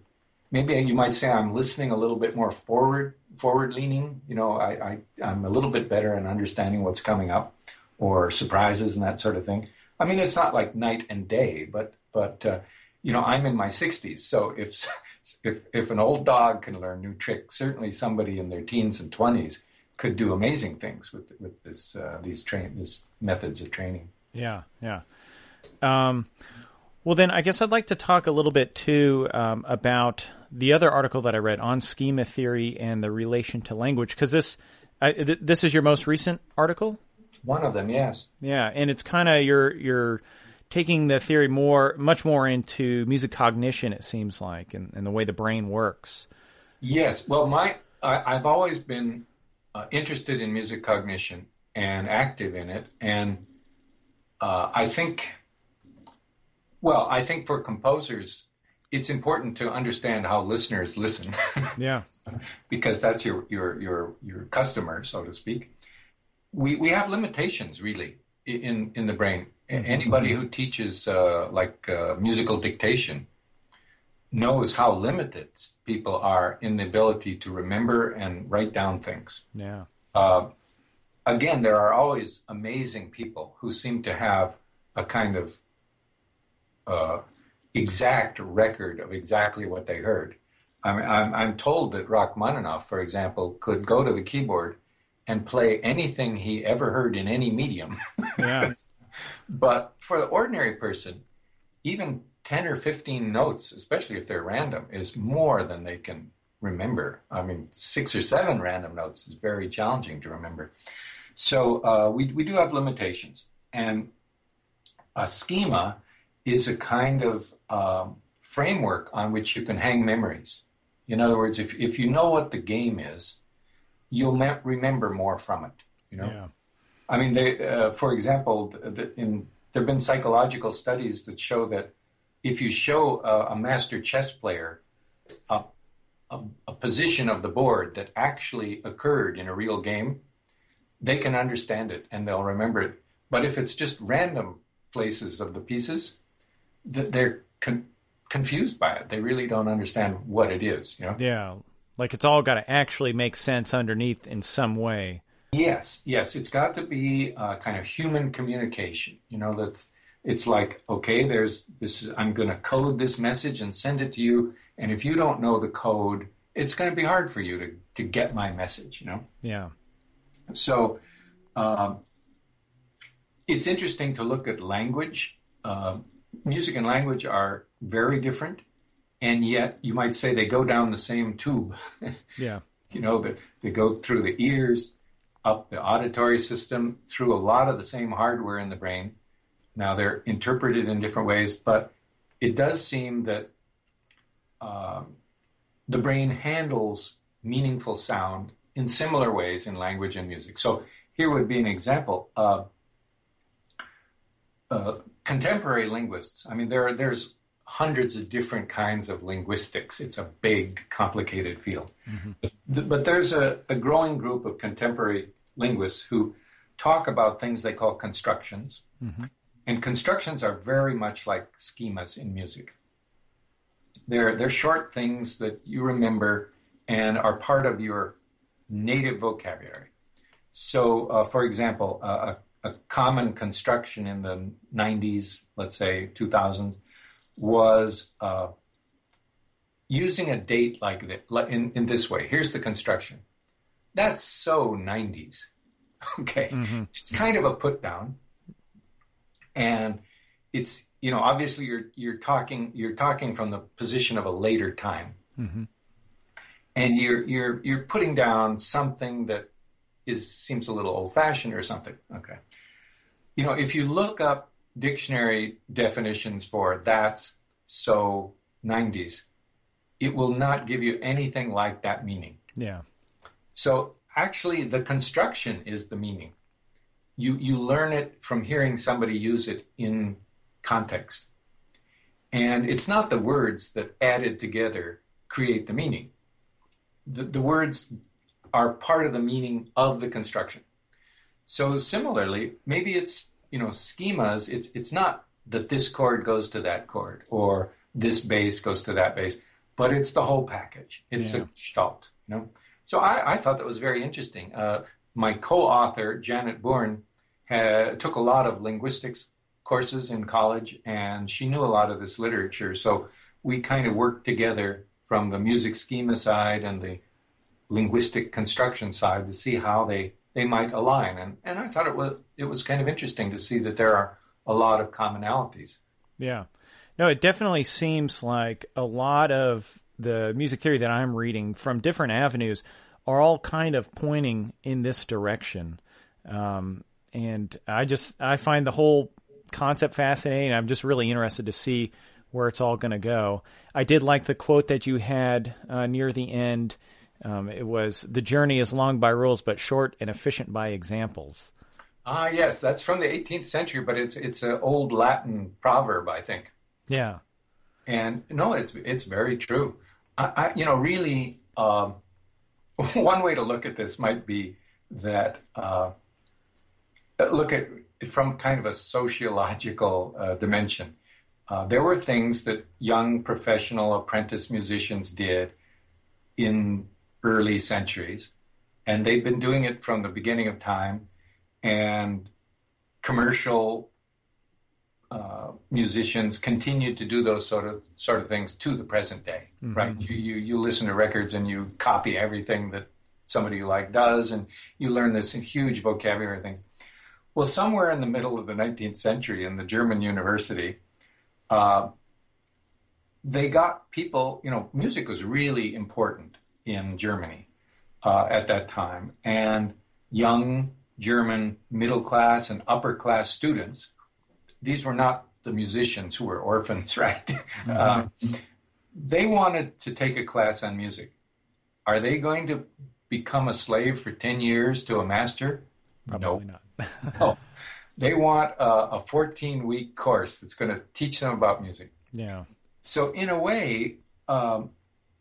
maybe you might say I'm listening a little bit more forward forward leaning. You know, I, I I'm a little bit better in understanding what's coming up or surprises and that sort of thing. I mean, it's not like night and day, but but uh, you know, I'm in my 60s, so if if if an old dog can learn new tricks, certainly somebody in their teens and 20s could do amazing things with with this uh, these train these methods of training. Yeah, yeah. Um, well, then I guess I'd like to talk a little bit too um, about the other article that I read on schema theory and the relation to language, because this I, th- this is your most recent article. One of them, yes. Yeah, and it's kind of your your taking the theory more, much more into music cognition. It seems like, and, and the way the brain works. Yes. Well, my I, have always been uh, interested in music cognition and active in it, and uh, I think well, I think for composers, it's important to understand how listeners listen. yeah. because that's your your your your customer, so to speak. We we have limitations really in in the brain. Mm-hmm. Anybody who teaches uh, like uh, musical dictation knows how limited people are in the ability to remember and write down things. Yeah. Uh, again, there are always amazing people who seem to have a kind of uh, exact record of exactly what they heard. I'm, I'm, I'm told that Rachmaninoff, for example, could go to the keyboard and play anything he ever heard in any medium. Yeah. but for the ordinary person, even 10 or 15 notes, especially if they're random, is more than they can remember. I mean, six or seven random notes is very challenging to remember. So uh, we, we do have limitations. And a schema is a kind of um, framework on which you can hang memories. In other words, if, if you know what the game is, you'll me- remember more from it. You know, yeah. I mean, they, uh, for example, the, in there have been psychological studies that show that if you show a, a master chess player a, a, a position of the board that actually occurred in a real game, they can understand it and they'll remember it. But if it's just random places of the pieces, they're con- confused by it. They really don't understand what it is. You know? Yeah, like it's all got to actually make sense underneath in some way. Yes, yes, it's got to be uh, kind of human communication. You know, that's it's like okay, there's this. I'm going to code this message and send it to you, and if you don't know the code, it's going to be hard for you to to get my message. You know. Yeah. So. Um, it's interesting to look at language. Uh, music and language are very different, and yet you might say they go down the same tube. yeah. You know, they, they go through the ears, up the auditory system, through a lot of the same hardware in the brain. Now they're interpreted in different ways, but it does seem that um, the brain handles meaningful sound in similar ways in language and music. So here would be an example. Uh, uh, contemporary linguists, I mean, there there's hundreds of different kinds of linguistics. It's a big, complicated field. Mm-hmm. But, but, there's a, a, growing group of contemporary linguists who talk about things they call constructions. Mm-hmm. And constructions are very much like schemas in music. They're, they're short things that you remember and are part of your native vocabulary. So, uh, for example, uh, a common construction in the 90s, let's say 2000, was uh, using a date like that in, in this way. Here's the construction. That's so 90s. Okay. Mm-hmm. It's kind of a put down. And it's, you know, obviously you're, you're talking, you're talking from the position of a later time. Mm-hmm. And you're, you're, you're putting down something that is seems a little old fashioned or something. Okay. You know, if you look up dictionary definitions for that's so 90s, it will not give you anything like that meaning. Yeah. So actually the construction is the meaning. You you learn it from hearing somebody use it in context. And it's not the words that added together create the meaning. The, the words are part of the meaning of the construction. So similarly, maybe it's you know schemas. It's it's not that this chord goes to that chord or this bass goes to that bass, but it's the whole package. It's yeah. a gestalt, you know. So I, I thought that was very interesting. Uh, my co-author Janet Bourne had, took a lot of linguistics courses in college, and she knew a lot of this literature. So we kind of worked together from the music schema side and the linguistic construction side to see how they, they might align. And, and I thought it was it was kind of interesting to see that there are a lot of commonalities. Yeah. No, it definitely seems like a lot of the music theory that I'm reading from different avenues are all kind of pointing in this direction. Um, and I just I find the whole concept fascinating. I'm just really interested to see where it's all going to go. I did like the quote that you had uh, near the end. Um, it was the journey is long by rules, but short and efficient by examples. Ah, yes, that's from the 18th century, but it's it's an old Latin proverb, I think. Yeah, and no, it's it's very true. I, I you know really um, one way to look at this might be that uh, look at it from kind of a sociological uh, dimension. Uh, there were things that young professional apprentice musicians did in early centuries, and they've been doing it from the beginning of time and commercial uh, musicians continue to do those sort of sort of things to the present day, mm-hmm. right? You, you you listen to records and you copy everything that somebody you like does, and you learn this huge vocabulary of things. Well, somewhere in the middle of the 19th century, in the German university, uh, they got people. You know, music was really important in Germany uh, at that time, and young German middle class and upper class students. These were not the musicians who were orphans, right? Mm-hmm. Uh, they wanted to take a class on music. Are they going to become a slave for 10 years to a master? Probably no. not. no. They want a 14 week course that's going to teach them about music. Yeah. So, in a way, um,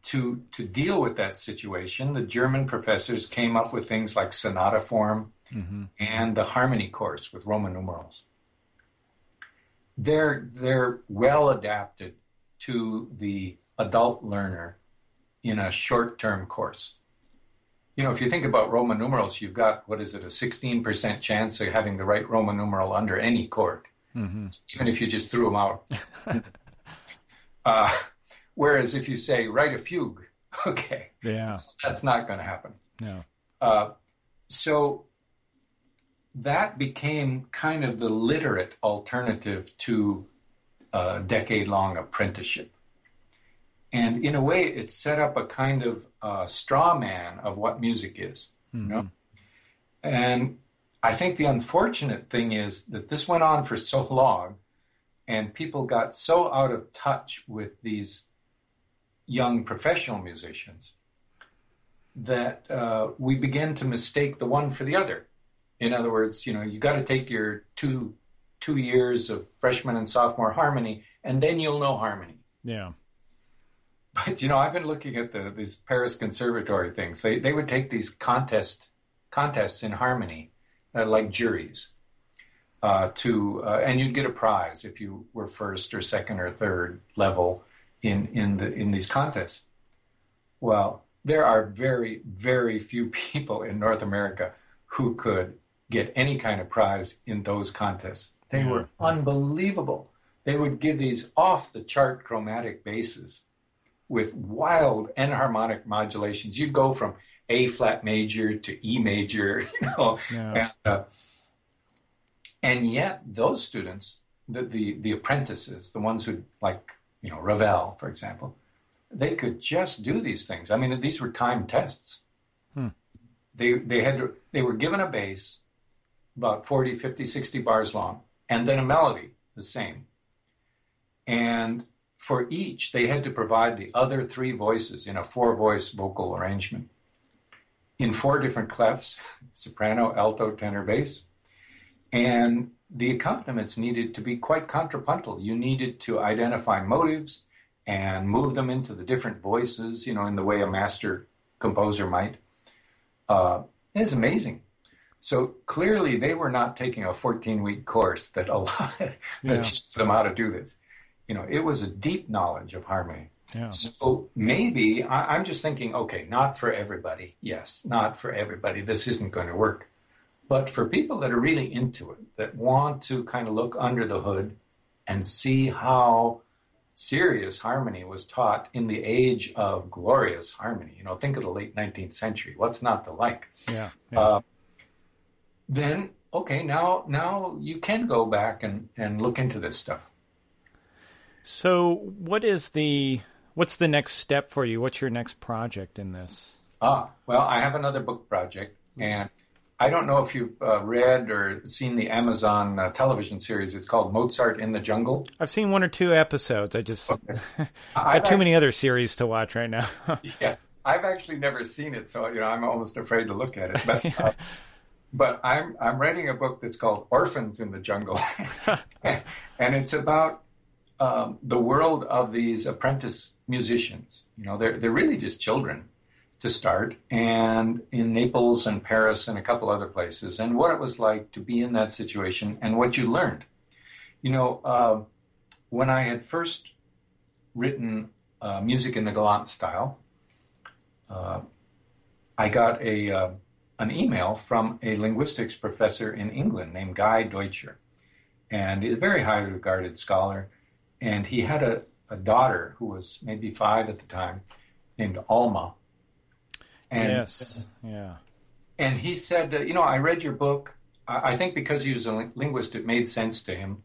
to to deal with that situation, the German professors came up with things like sonata form, mm-hmm. and the harmony course with Roman numerals. They're, they're well adapted to the adult learner in a short term course. You know, if you think about Roman numerals, you've got, what is it, a 16% chance of having the right Roman numeral under any chord, mm-hmm. even if you just threw them out. uh, whereas if you say, write a fugue, okay, yeah, that's not going to happen. No. Uh, so that became kind of the literate alternative to a decade long apprenticeship. And in a way, it set up a kind of uh, straw man of what music is. Mm-hmm. You know? And I think the unfortunate thing is that this went on for so long, and people got so out of touch with these young professional musicians that uh, we begin to mistake the one for the other. In other words, you know, you got to take your two two years of freshman and sophomore harmony, and then you'll know harmony. Yeah. But you know, I've been looking at the these Paris Conservatory things. They they would take these contest contests in harmony, uh, like juries, uh, to uh, and you'd get a prize if you were first or second or third level in in the in these contests. Well, there are very very few people in North America who could get any kind of prize in those contests. They yeah. were unbelievable. They would give these off the chart chromatic basses with wild enharmonic modulations. You'd go from A flat major to E major, you know. Yeah. And, uh, and, yet those students, the, the, the apprentices, the ones who like, you know, Ravel, for example, they could just do these things. I mean, these were timed tests. Hmm. They, they had to, they were given a bass about 40, 50, 60 bars long, and then a melody, the same. And for each, they had to provide the other three voices in a four voice vocal arrangement in four different clefs soprano, alto, tenor, bass. And the accompaniments needed to be quite contrapuntal. You needed to identify motives and move them into the different voices, you know, in the way a master composer might. Uh, it's amazing. So clearly, they were not taking a 14 week course that allowed Yeah. that them how to do this. You know, it was a deep knowledge of harmony. Yeah. So maybe I, I'm just thinking, okay, not for everybody. Yes, not for everybody. This isn't going to work. But for people that are really into it, that want to kind of look under the hood and see how serious harmony was taught in the age of glorious harmony, you know, think of the late 19th century. What's not to like? Yeah. yeah. Uh, then okay, now now you can go back and, and look into this stuff. so, what is the what's the next step for you? What's your next project in this? Ah, well, I have another book project, and I don't know if you've uh, read or seen the Amazon uh, television series. It's called Mozart in the Jungle. I've seen one or two episodes. I just I I've have too many other series to watch right now. yeah, I've actually never seen it, so you know I'm almost afraid to look at it. But uh, but I'm I'm writing a book that's called Orphans in the Jungle, and it's about um, the world of these apprentice musicians. You know, they're they're really just children to start, and in Naples and Paris and a couple other places, and what it was like to be in that situation and what you learned. You know, uh, when I had first written uh, music in the Galant style, uh, I got a uh, an email from a linguistics professor in England named Guy Deutscher, and he's a very highly regarded scholar. And he had a, a daughter who was maybe five at the time, named Alma. And, yes. Yeah. and he said, uh, you know, I read your book. I, I think because he was a lin- linguist, it made sense to him.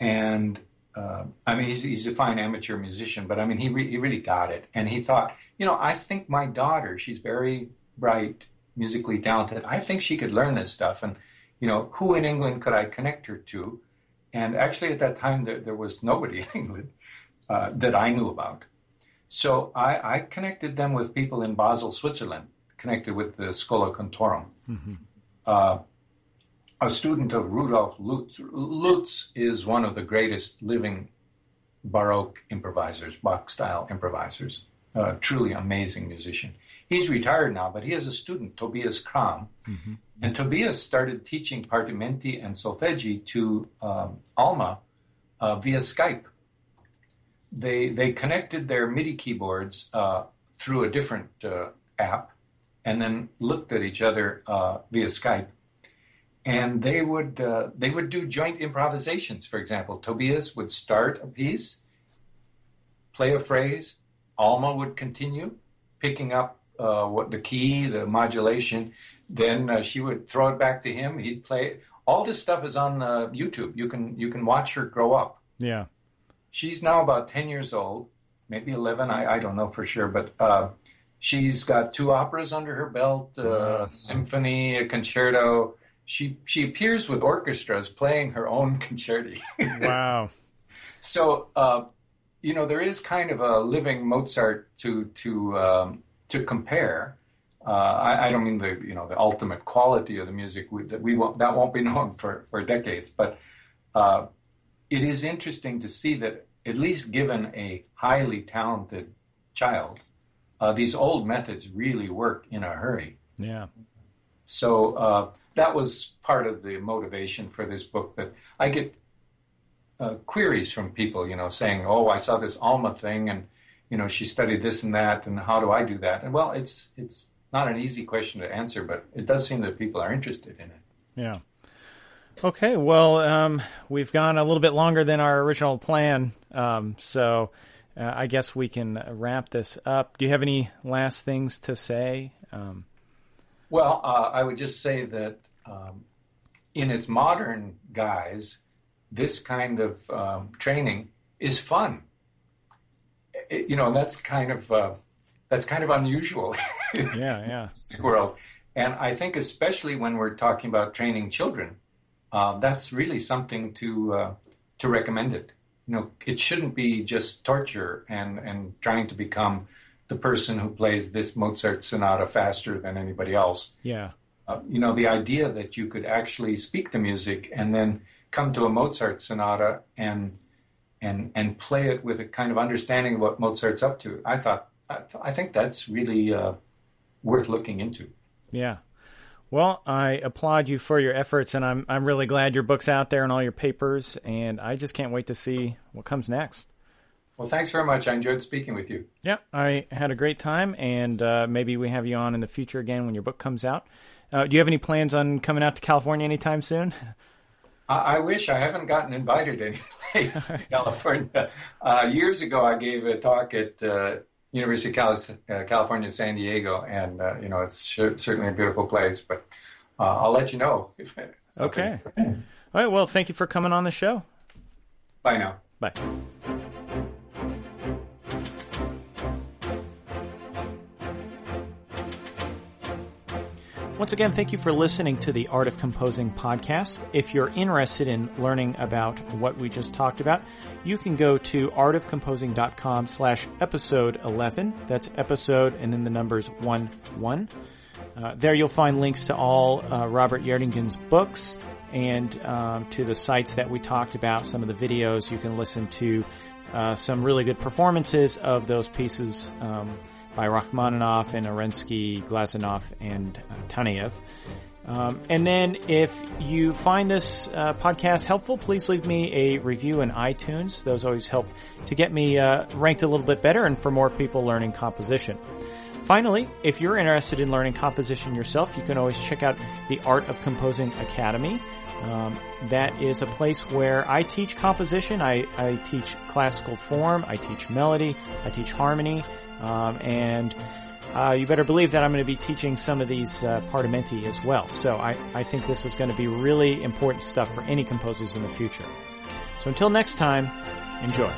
And uh, I mean, he's, he's a fine amateur musician, but I mean, he, re- he really got it. And he thought, you know, I think my daughter, she's very bright, musically talented. I think she could learn this stuff. And, you know, who in England could I connect her to? And actually, at that time, there, there was nobody in England uh, that I knew about. So I, I connected them with people in Basel, Switzerland, connected with the Schola Cantorum. Uh, a student of Rudolf Lutz. Lutz is one of the greatest living Baroque improvisers, Bach style improvisers. Uh, truly amazing musician. He's retired now, but he has a student, Tobias Cramm. And Tobias started teaching partimenti and solfeggi to um, Alma uh, via Skype they they connected their MIDI keyboards uh, through a different uh, app, and then looked at each other uh, via Skype. And they would uh, they would do joint improvisations. For example, Tobias would start a piece, play a phrase. Alma would continue, picking up uh, what the key, the modulation. Then uh, she would throw it back to him. He'd play. it. All this stuff is on YouTube. You can you can watch her grow up Yeah. She's now about 10 years old, maybe 11, I, I don't know for sure, but uh, she's got two operas under her belt, uh, a symphony, a concerto. She, she appears with orchestras playing her own concerti. Wow. so, uh, you know, there is kind of a living Mozart to, to, um, to compare. Uh, I, I don't mean the you know the ultimate quality of the music we, that we won't, that won't be known for, for decades, but uh, it is interesting to see that at least given a highly talented child, uh, these old methods really work in a hurry. Yeah. So uh, that was part of the motivation for this book. That I get uh, queries from people, you know, saying, "Oh, I saw this Alma thing, and you know, she studied this and that, and how do I do that?" And well, it's it's not an easy question to answer, but it does seem that people are interested in it. Yeah. Okay. Well, um, we've gone a little bit longer than our original plan, um, so uh, I guess we can wrap this up. Do you have any last things to say? Um, Well, uh, I would just say that um, in its modern guise, this kind of um, training is fun. It- you know, that's kind of uh, that's kind of unusual yeah. Yeah. world, and I think especially when we're talking about training children, uh, that's really something to uh, to recommend it. You know, it shouldn't be just torture and and trying to become the person who plays this Mozart sonata faster than anybody else Yeah. uh, you know, the idea that you could actually speak the music and then come to a Mozart sonata and and and play it with a kind of understanding of what Mozart's up to. I thought, I, I think that's really uh, worth looking into. Yeah. Well, I applaud you for your efforts, and I'm I'm really glad your book's out there and all your papers, and I just can't wait to see what comes next. Well, thanks very much. I enjoyed speaking with you. Yeah, I had a great time, and uh, maybe we have you on in the future again when your book comes out. Uh, do you have any plans on coming out to California anytime soon? I, I wish I haven't gotten invited anyplace in California. Uh, years ago, I gave a talk at uh, University of Cali- uh, California, San Diego, and uh, you know it's sh- certainly a beautiful place. But uh, I'll let you know. okay. All right. Well, thank you for coming on the show. Bye now. Bye. Once again, thank you for listening to the Art of Composing podcast. If you're interested in learning about what we just talked about, you can go to artofcomposing.com slash episode 11. That's episode and then the numbers 1 1. Uh, there you'll find links to all uh, Robert Gjerdingen's books and um, to the sites that we talked about, some of the videos. You can listen to uh, some really good performances of those pieces. Um, by Rachmaninoff and Arensky, Glazunov, and uh, Taneyev. Um, and then if you find this uh, podcast helpful, please leave me a review in iTunes. Those always help to get me uh, ranked a little bit better and for more people learning composition. Finally, if you're interested in learning composition yourself, you can always check out the Art of Composing Academy. Um, that is a place where I teach composition. I, I teach classical form. I teach melody. I teach harmony. Um, and uh, you better believe that I'm going to be teaching some of these uh, Partimenti as well. So I, I think this is going to be really important stuff for any composers in the future. So until next time, enjoy.